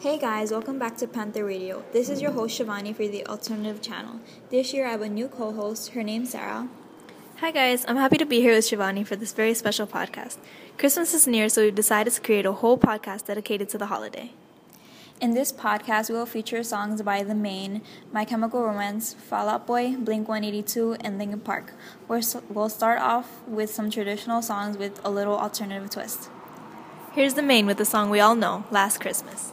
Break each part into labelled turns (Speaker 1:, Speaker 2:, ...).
Speaker 1: Hey guys, welcome back to Panther Radio. This is your host Shivani for the Alternative Channel. This year I have a new co host. Her name's Sarah.
Speaker 2: Hi guys, I'm happy to be here with Shivani for this very special podcast. Christmas is near, so we've decided to create a whole podcast dedicated to the holiday.
Speaker 1: In this podcast, we will feature songs by The Maine, My Chemical Romance, Fall Out Boy, Blink 182, and Linkin Park. We'll start off with some traditional songs with a little alternative twist.
Speaker 2: Here's The Maine with the song we all know, Last Christmas.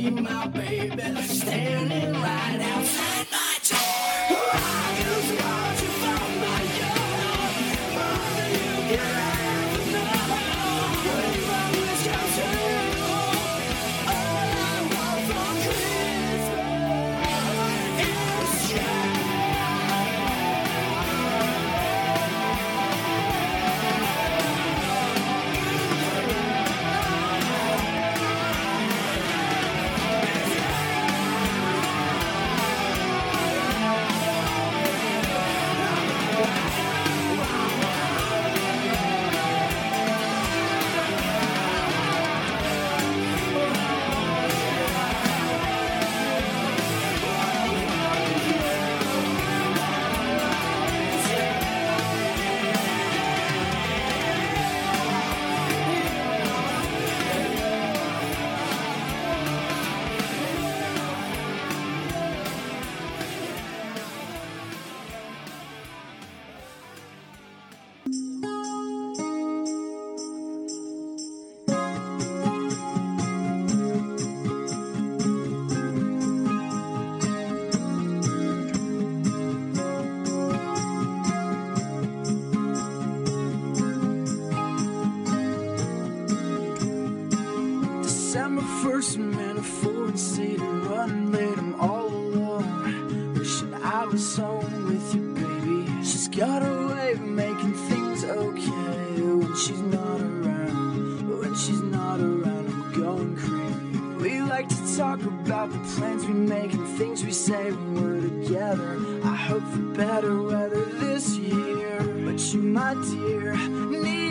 Speaker 3: see my baby standing right outside. making things okay when she's not around. But when she's not around, I'm going crazy. We like to talk about the plans we make and things we say when we're together. I hope for better weather this year. But you, my dear, need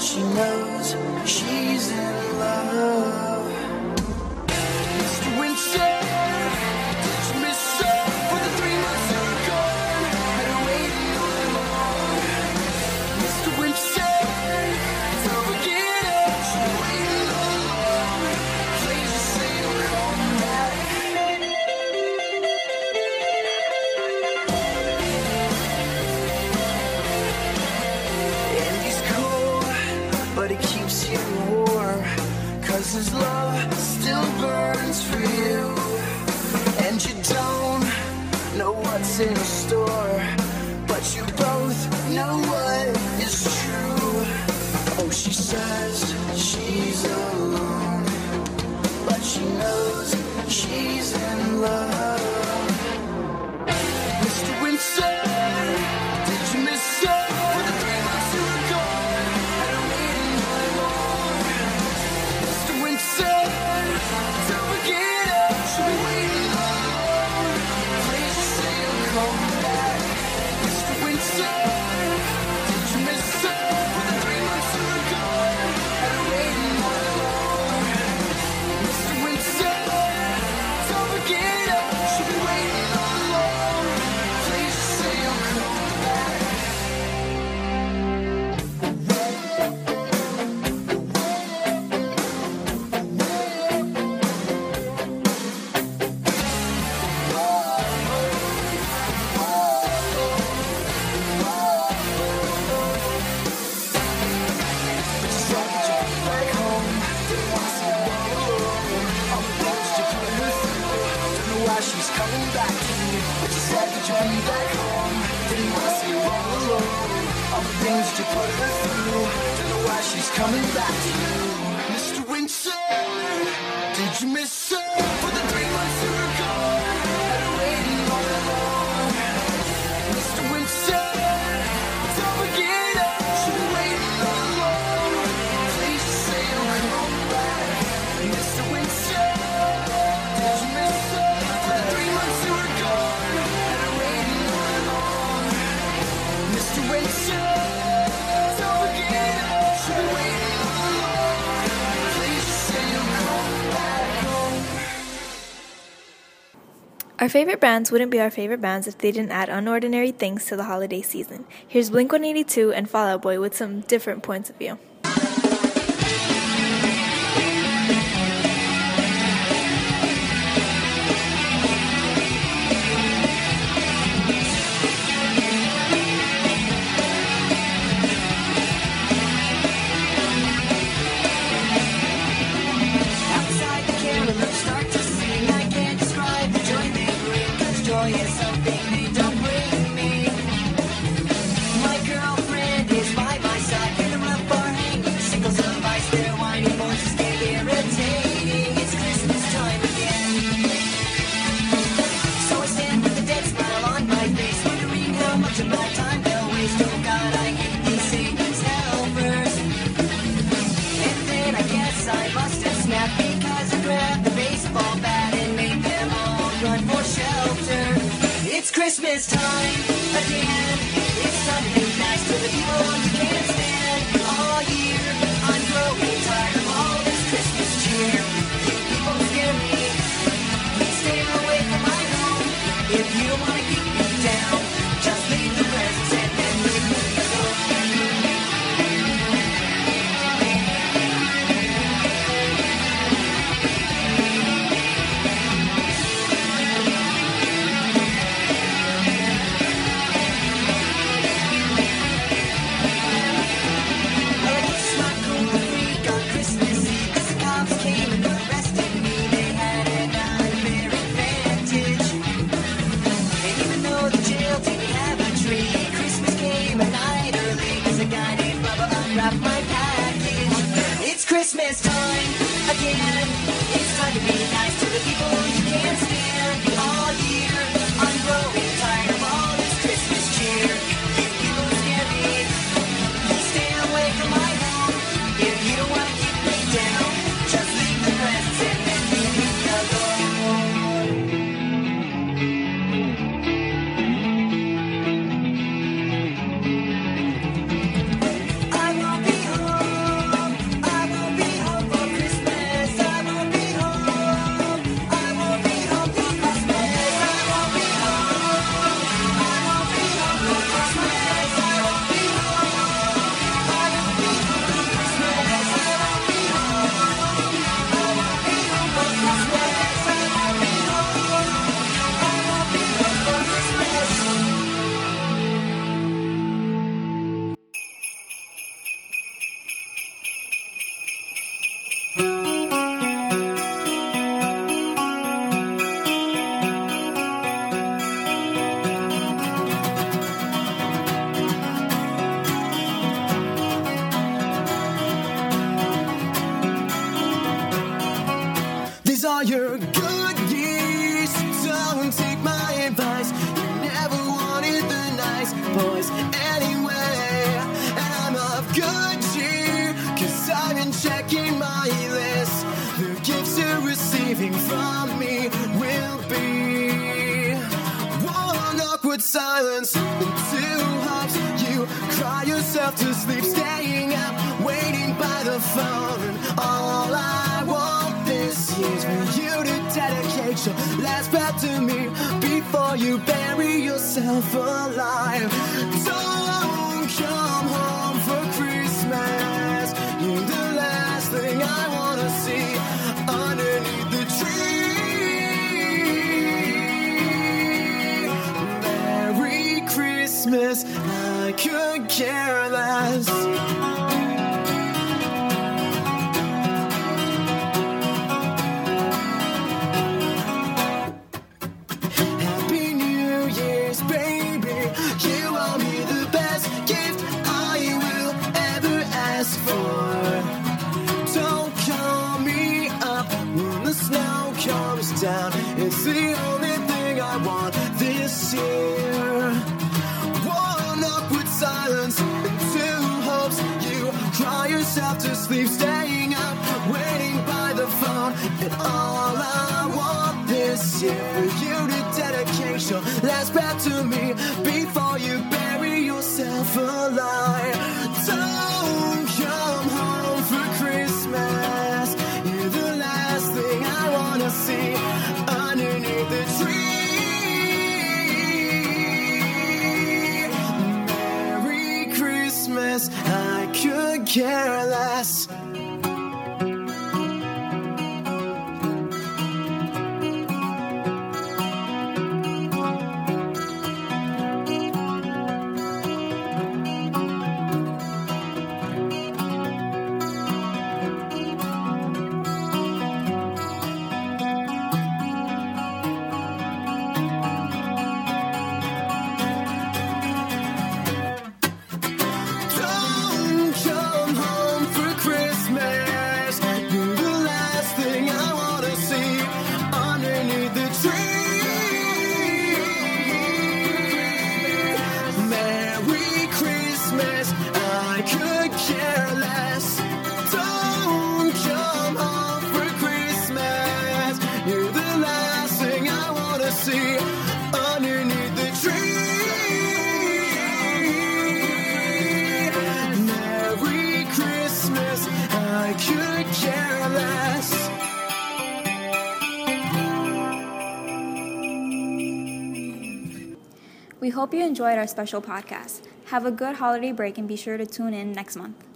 Speaker 3: she
Speaker 2: knows she's in love. It's winter. She says she's alone, but she knows she's in love.
Speaker 4: Our favorite bands wouldn't be our favorite bands if they didn't add unordinary things to the holiday season. Here's Blink 182 and Fall Out Boy with some different points of view.
Speaker 2: yourself alive. Don't come home for Christmas. You're the last thing I wanna see underneath the tree. Merry Christmas, I could care you to dedicate your last breath to me before you bury yourself alive. Don't come home for Christmas. You're the last thing I wanna see underneath the tree. Merry Christmas. I could care less.
Speaker 1: Hope you enjoyed our special podcast. Have a good holiday break and be sure to tune in next month.